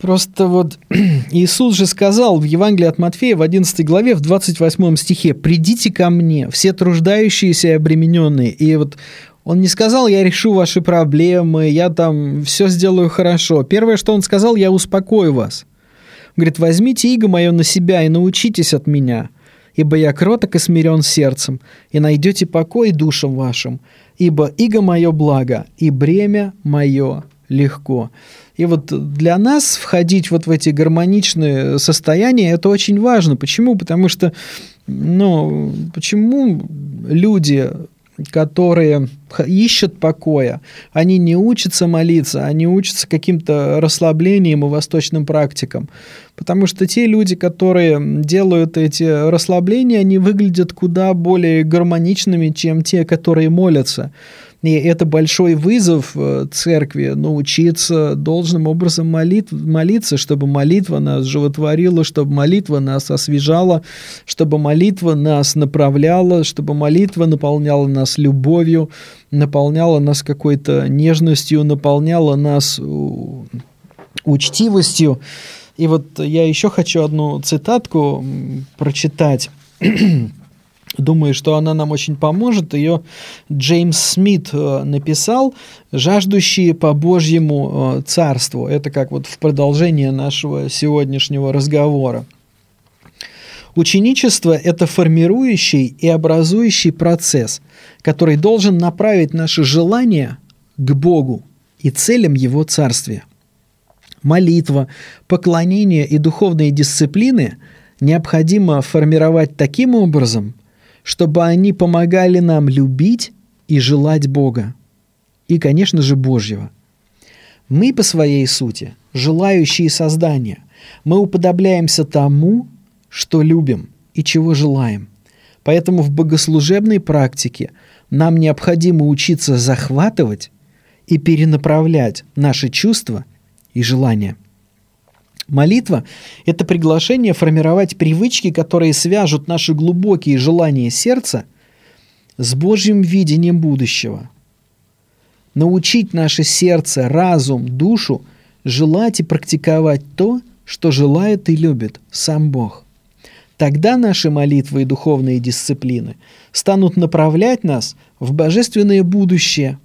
C: Просто вот Иисус же сказал в Евангелии от Матфея в 11 главе, в 28 стихе, «Придите ко мне, все труждающиеся и обремененные». И вот Он не сказал, я решу ваши проблемы, я там все сделаю хорошо. Первое, что он сказал, я успокою вас. Он говорит, возьмите иго мое на себя и научитесь от меня, ибо я кроток и смирен сердцем, и найдете покой душам вашим, ибо иго мое благо, и бремя мое легко. И вот для нас входить вот в эти гармоничные состояния, это очень важно. Почему? Потому что, ну, почему люди которые ищут покоя, они не учатся молиться, они учатся каким-то расслаблением и восточным практикам. Потому что те люди, которые делают эти расслабления, они выглядят куда более гармоничными, чем те, которые молятся. И это большой вызов э, церкви научиться должным образом молит, молиться, чтобы молитва нас животворила, чтобы молитва нас освежала, чтобы молитва нас направляла, чтобы молитва наполняла нас любовью, наполняла нас какой-то нежностью, наполняла нас учтивостью. И вот я еще хочу одну цитатку прочитать. Думаю, что она нам очень поможет. Ее Джеймс Смит э, написал «Жаждущие по Божьему э, царству». Это как вот в продолжение нашего сегодняшнего разговора. Ученичество – это формирующий и образующий процесс, который должен направить наши желания к Богу и целям Его Царствия. Молитва, поклонение и духовные дисциплины необходимо формировать таким образом – чтобы они помогали нам любить и желать Бога. И, конечно же, Божьего. Мы по своей сути, желающие создания, мы уподобляемся тому, что любим и чего желаем. Поэтому в богослужебной практике нам необходимо учиться захватывать и перенаправлять наши чувства и желания – Молитва – это приглашение формировать привычки, которые свяжут наши глубокие желания сердца с Божьим видением будущего. Научить наше сердце, разум, душу желать и практиковать то, что желает и любит сам Бог. Тогда наши молитвы и духовные дисциплины станут направлять нас в божественное будущее.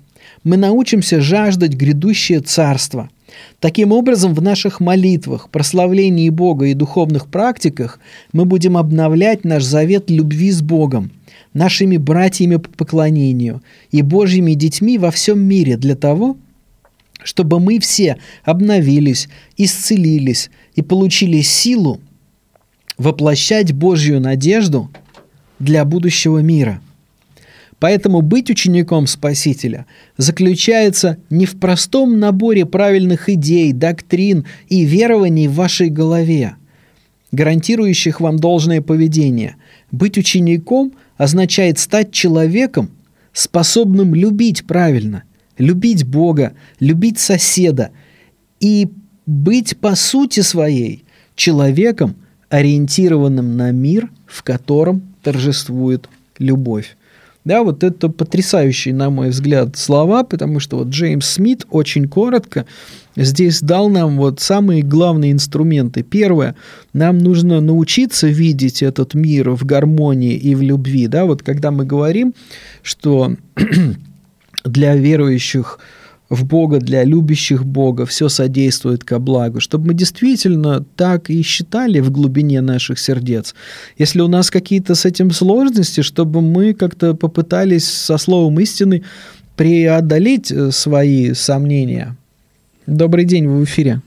C: Мы научимся жаждать грядущее царство – Таким образом, в наших молитвах, прославлении Бога и духовных практиках мы будем обновлять наш завет любви с Богом, нашими братьями по поклонению и Божьими детьми во всем мире для того, чтобы мы все обновились, исцелились и получили силу воплощать Божью надежду для будущего мира – Поэтому быть учеником Спасителя заключается не в простом наборе правильных идей, доктрин и верований в вашей голове, гарантирующих вам должное поведение. Быть учеником означает стать человеком, способным любить правильно, любить Бога, любить соседа и быть по сути своей человеком, ориентированным на мир, в котором торжествует любовь. Да, вот это потрясающие, на мой взгляд, слова, потому что вот Джеймс Смит очень коротко здесь дал нам вот самые главные инструменты. Первое, нам нужно научиться видеть этот мир в гармонии и в любви. Да, вот когда мы говорим, что для верующих в Бога, для любящих Бога, все содействует ко благу, чтобы мы действительно так и считали в глубине наших сердец. Если у нас какие-то с этим сложности, чтобы мы как-то попытались со словом истины преодолеть э, свои сомнения. Добрый день, вы в эфире.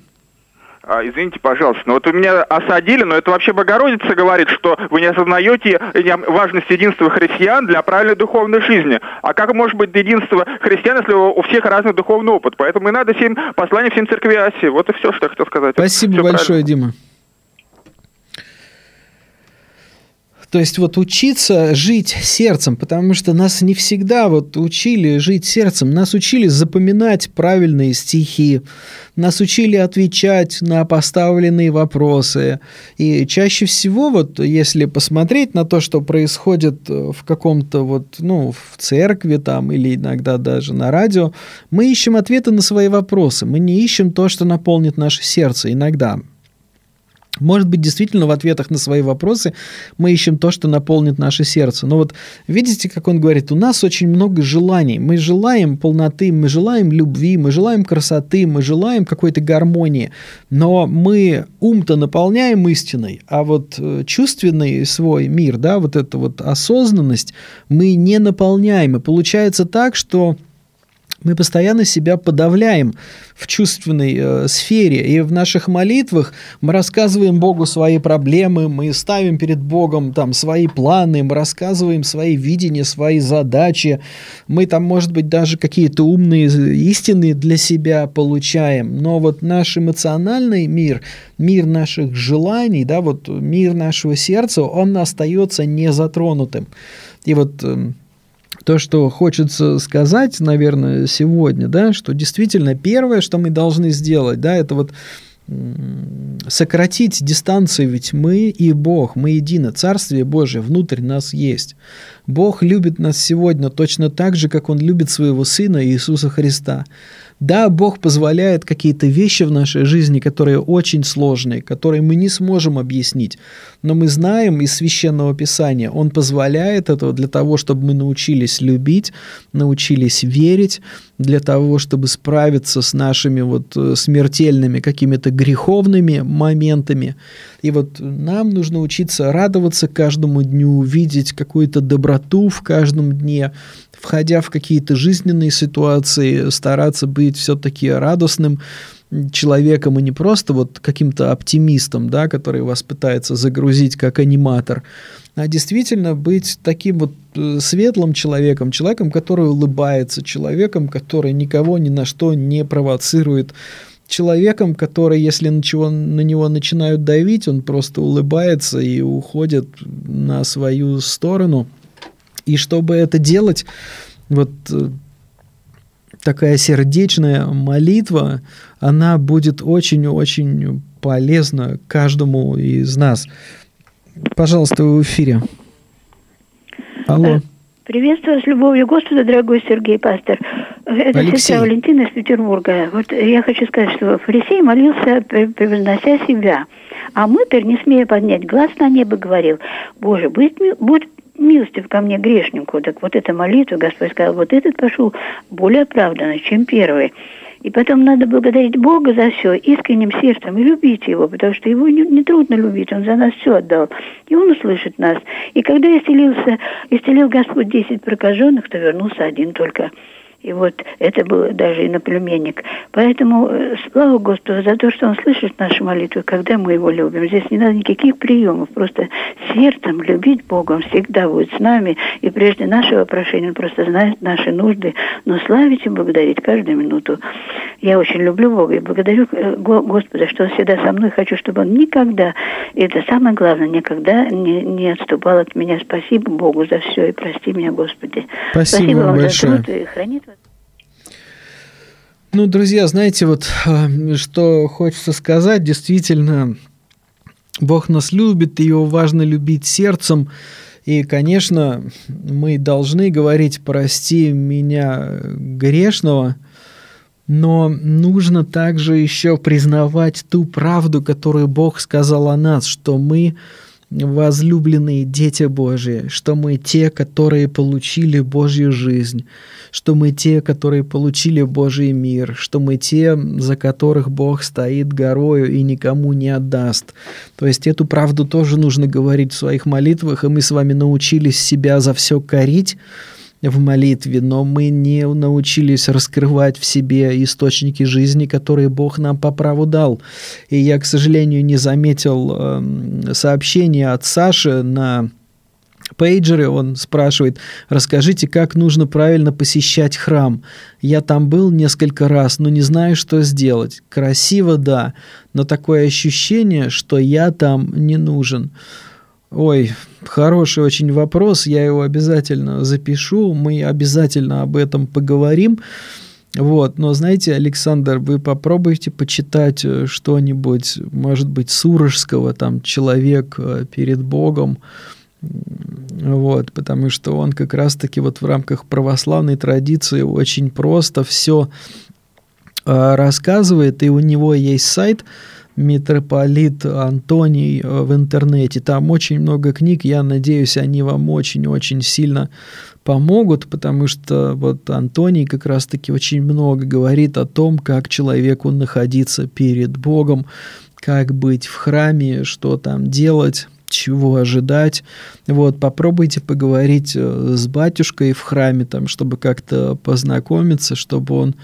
D: А, извините, пожалуйста, но вот вы меня осадили, но это вообще Богородица говорит, что вы не осознаете важность единства христиан для правильной духовной жизни. А как может быть единство христиан, если у всех разный духовный опыт? Поэтому и надо всем послание всем церкви Асии. Вот и все, что я хотел сказать.
C: Спасибо
D: все
C: большое, правильно. Дима. То есть вот учиться жить сердцем, потому что нас не всегда вот учили жить сердцем, нас учили запоминать правильные стихи, нас учили отвечать на поставленные вопросы. И чаще всего вот если посмотреть на то, что происходит в каком-то вот, ну, в церкви там или иногда даже на радио, мы ищем ответы на свои вопросы, мы не ищем то, что наполнит наше сердце иногда. Может быть, действительно в ответах на свои вопросы мы ищем то, что наполнит наше сердце. Но вот видите, как он говорит, у нас очень много желаний. Мы желаем полноты, мы желаем любви, мы желаем красоты, мы желаем какой-то гармонии. Но мы ум-то наполняем истиной, а вот э, чувственный свой мир, да, вот эту вот осознанность мы не наполняем. И получается так, что мы постоянно себя подавляем в чувственной э, сфере, и в наших молитвах мы рассказываем Богу свои проблемы, мы ставим перед Богом там свои планы, мы рассказываем свои видения, свои задачи, мы там, может быть, даже какие-то умные истины для себя получаем, но вот наш эмоциональный мир, мир наших желаний, да, вот мир нашего сердца, он остается незатронутым. И вот эм, то, что хочется сказать, наверное, сегодня, да, что действительно первое, что мы должны сделать, да, это вот сократить дистанцию, ведь мы и Бог, мы едины, Царствие Божие внутрь нас есть. Бог любит нас сегодня точно так же, как Он любит своего Сына Иисуса Христа. Да, Бог позволяет какие-то вещи в нашей жизни, которые очень сложные, которые мы не сможем объяснить. Но мы знаем из Священного Писания, Он позволяет этого для того, чтобы мы научились любить, научились верить, для того, чтобы справиться с нашими вот э, смертельными какими-то греховными моментами. И вот нам нужно учиться радоваться каждому дню, видеть какую-то доброту в каждом дне, входя в какие-то жизненные ситуации, стараться быть все-таки радостным человеком и не просто вот каким-то оптимистом, да, который вас пытается загрузить как аниматор, а действительно быть таким вот э, светлым человеком, человеком, который улыбается, человеком, который никого ни на что не провоцирует, человеком, который, если на, чего, на него начинают давить, он просто улыбается и уходит на свою сторону – и чтобы это делать, вот э, такая сердечная молитва, она будет очень-очень полезна каждому из нас. Пожалуйста, вы в эфире.
H: Алло. Э, приветствую с любовью Господа, дорогой Сергей Пастор. Это Алексей. сестра Валентина из Петербурга. Вот я хочу сказать, что фарисей молился, превознося себя. А мытарь, не смея поднять глаз на небо, говорил, «Боже, будь, будь милостив ко мне грешнику. Так вот эта молитва, Господь сказал, вот этот пошел более оправданно, чем первый. И потом надо благодарить Бога за все искренним сердцем и любить Его, потому что Его не, не трудно любить, Он за нас все отдал. И Он услышит нас. И когда исцелился, исцелил Господь десять прокаженных, то вернулся один только. И вот это был даже иноплеменник. Поэтому э, слава Господу за то, что Он слышит наши молитвы, когда мы Его любим. Здесь не надо никаких приемов. Просто сердцем любить Бога. Он всегда будет с нами. И прежде нашего прошения Он просто знает наши нужды. Но славить и благодарить каждую минуту. Я очень люблю Бога и благодарю э, Господа, что Он всегда со мной. Хочу, чтобы Он никогда, и это самое главное, никогда не, не отступал от меня. Спасибо Богу за все и прости меня, Господи.
C: Спасибо, Спасибо вам большое. за труд и хранит вас. Ну, друзья, знаете, вот э, что хочется сказать, действительно, Бог нас любит, и его важно любить сердцем. И, конечно, мы должны говорить «прости меня грешного», но нужно также еще признавать ту правду, которую Бог сказал о нас, что мы возлюбленные дети Божьи, что мы те, которые получили Божью жизнь, что мы те, которые получили Божий мир, что мы те, за которых Бог стоит горою и никому не отдаст. То есть эту правду тоже нужно говорить в своих молитвах, и мы с вами научились себя за все корить, в молитве, но мы не научились раскрывать в себе источники жизни, которые Бог нам по праву дал. И я, к сожалению, не заметил э, сообщения от Саши на пейджере, он спрашивает, расскажите, как нужно правильно посещать храм. Я там был несколько раз, но не знаю, что сделать. Красиво, да, но такое ощущение, что я там не нужен. Ой, хороший очень вопрос, я его обязательно запишу, мы обязательно об этом поговорим. Вот, но знаете, Александр, вы попробуйте почитать э, что-нибудь, может быть, Сурожского, там, «Человек э, перед Богом», вот, потому что он как раз-таки вот в рамках православной традиции очень просто все э, рассказывает, и у него есть сайт – митрополит Антоний э, в интернете. Там очень много книг, я надеюсь, они вам очень-очень сильно помогут, потому что вот Антоний как раз-таки очень много говорит о том, как человеку находиться перед Богом, как быть в храме, что там делать, чего ожидать. Вот, попробуйте поговорить э, с батюшкой в храме, там, чтобы как-то познакомиться, чтобы он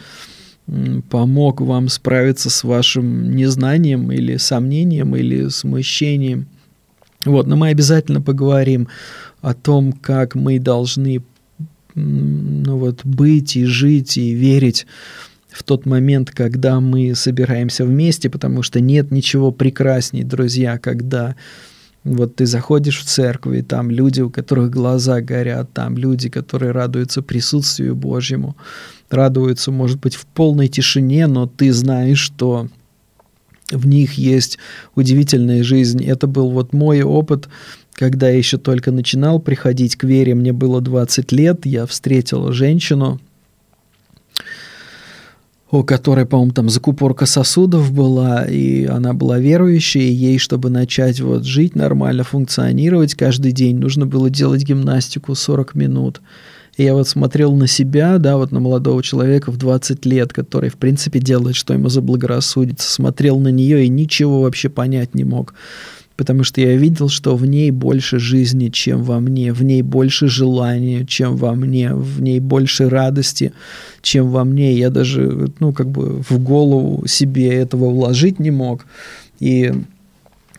C: помог вам справиться с вашим незнанием или сомнением или смущением. Вот, но мы обязательно поговорим о том, как мы должны ну вот, быть и жить и верить в тот момент, когда мы собираемся вместе, потому что нет ничего прекрасней, друзья, когда вот ты заходишь в церковь, и там люди, у которых глаза горят, там люди, которые радуются присутствию Божьему, радуются, может быть, в полной тишине, но ты знаешь, что в них есть удивительная жизнь. Это был вот мой опыт, когда я еще только начинал приходить к вере, мне было 20 лет, я встретил женщину, у которой, по-моему, там закупорка сосудов была, и она была верующей, и ей, чтобы начать вот жить нормально, функционировать каждый день, нужно было делать гимнастику 40 минут. И я вот смотрел на себя, да, вот на молодого человека в 20 лет, который, в принципе, делает, что ему заблагорассудится, смотрел на нее и ничего вообще понять не мог потому что я видел, что в ней больше жизни, чем во мне, в ней больше желания, чем во мне, в ней больше радости, чем во мне. Я даже, ну, как бы в голову себе этого вложить не мог. И,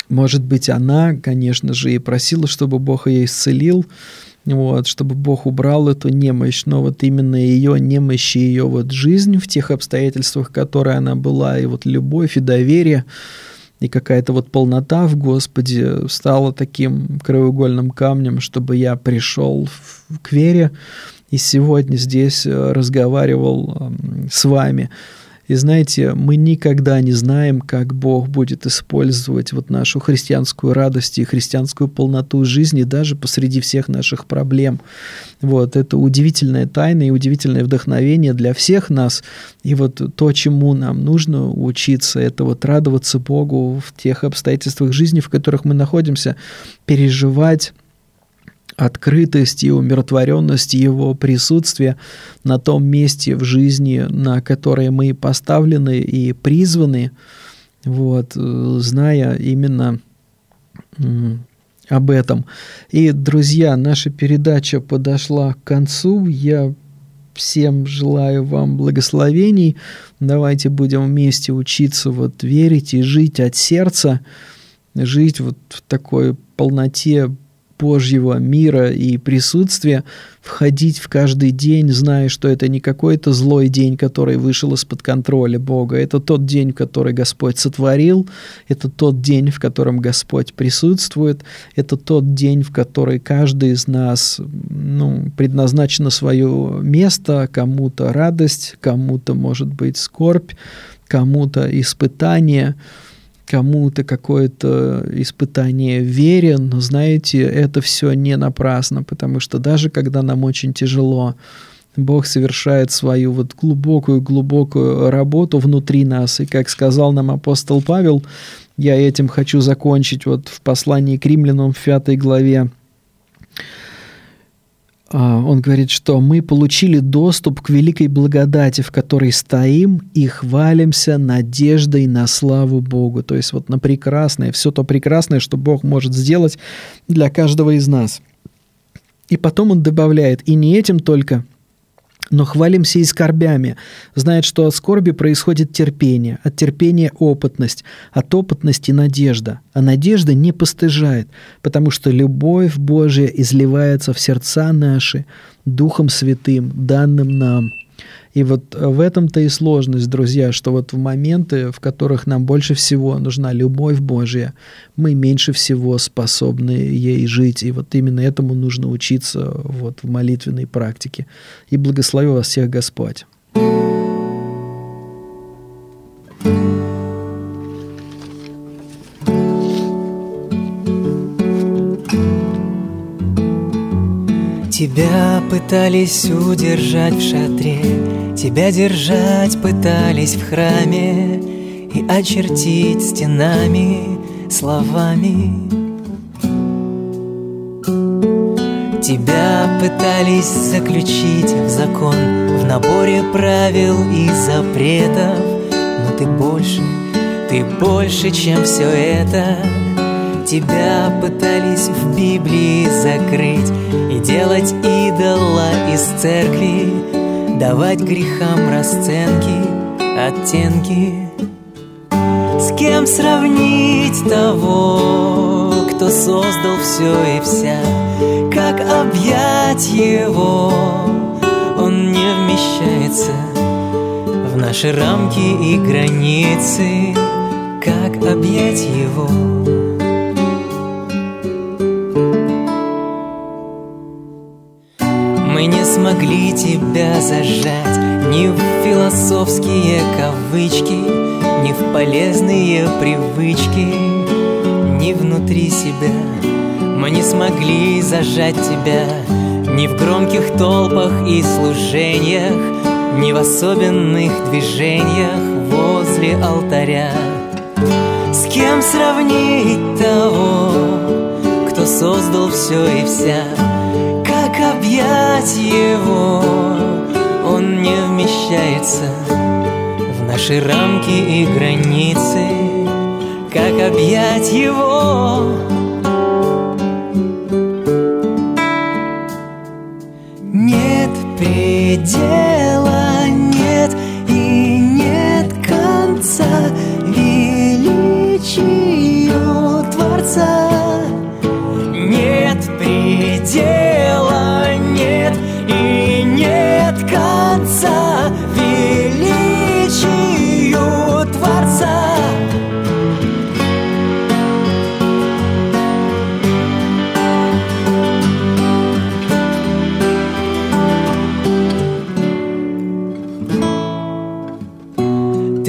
C: может быть, она, конечно же, и просила, чтобы Бог ее исцелил, вот, чтобы Бог убрал эту немощь, но вот именно ее немощь и ее вот жизнь в тех обстоятельствах, в которые она была, и вот любовь и доверие – и какая-то вот полнота в Господе стала таким краеугольным камнем, чтобы я пришел к вере и сегодня здесь э, разговаривал с вами. И знаете, мы никогда не знаем, как Бог будет использовать вот нашу христианскую радость и христианскую полноту жизни даже посреди всех наших проблем. Вот, это удивительная тайна и удивительное вдохновение для всех нас. И вот то, чему нам нужно учиться, это вот радоваться Богу в тех обстоятельствах жизни, в которых мы находимся, переживать открытость и умиротворенность Его присутствия на том месте в жизни, на которое мы поставлены и призваны, вот, зная именно об этом. И, друзья, наша передача подошла к концу. Я всем желаю вам благословений. Давайте будем вместе учиться вот верить и жить от сердца, жить вот в такой полноте Божьего мира и присутствия, входить в каждый день, зная, что это не какой-то злой день, который вышел из-под контроля Бога. Это тот день, который Господь сотворил, это тот день, в котором Господь присутствует, это тот день, в который каждый из нас ну, предназначено свое место, кому-то радость, кому-то, может быть, скорбь, кому-то испытание – кому-то какое-то испытание верен, но знаете, это все не напрасно, потому что даже когда нам очень тяжело, Бог совершает свою вот глубокую-глубокую работу внутри нас. И как сказал нам апостол Павел, я этим хочу закончить вот в послании к римлянам в пятой главе, он говорит, что мы получили доступ к великой благодати, в которой стоим и хвалимся надеждой на славу Богу. То есть вот на прекрасное, все то прекрасное, что Бог может сделать для каждого из нас. И потом он добавляет, и не этим только – но хвалимся и скорбями, знает, что от скорби происходит терпение, от терпения опытность, от опытности надежда. А надежда не постыжает, потому что любовь Божия изливается в сердца наши Духом Святым, данным нам – и вот э, в этом-то и сложность, друзья, что вот в моменты, в которых нам больше всего нужна любовь Божья, мы меньше всего способны ей жить. И вот именно этому нужно учиться вот в молитвенной практике. И благословю вас всех Господь.
B: Тебя пытались удержать в шатре Тебя держать пытались в храме и очертить стенами словами. Тебя пытались заключить в закон В наборе правил и запретов Но ты больше, ты больше, чем все это Тебя пытались в Библии закрыть И делать идола из церкви Давать грехам расценки, оттенки. С кем сравнить того, кто создал все и вся? Как объять его, он не вмещается В наши рамки и границы. Как объять его тебя зажать Ни в философские кавычки Ни в полезные привычки. Ни внутри себя Мы не смогли зажать тебя Ни в громких толпах и служениях Ни в особенных движениях возле алтаря. С кем сравнить того, кто создал все и вся объять его. Он не вмещается в наши рамки и границы Как объять его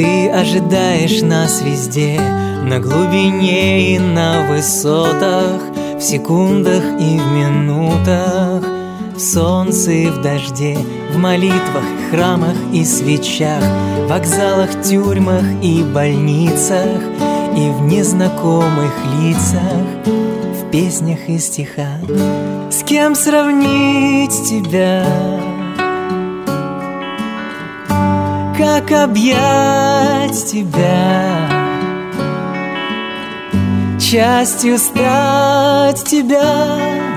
B: ожидаешь нас везде На глубине и на высотах В секундах и в минутах В солнце и в дожде В молитвах, храмах и свечах В вокзалах, тюрьмах и больницах И в незнакомых лицах В песнях и стихах С кем сравнить тебя? Как объять тебя, частью стать тебя.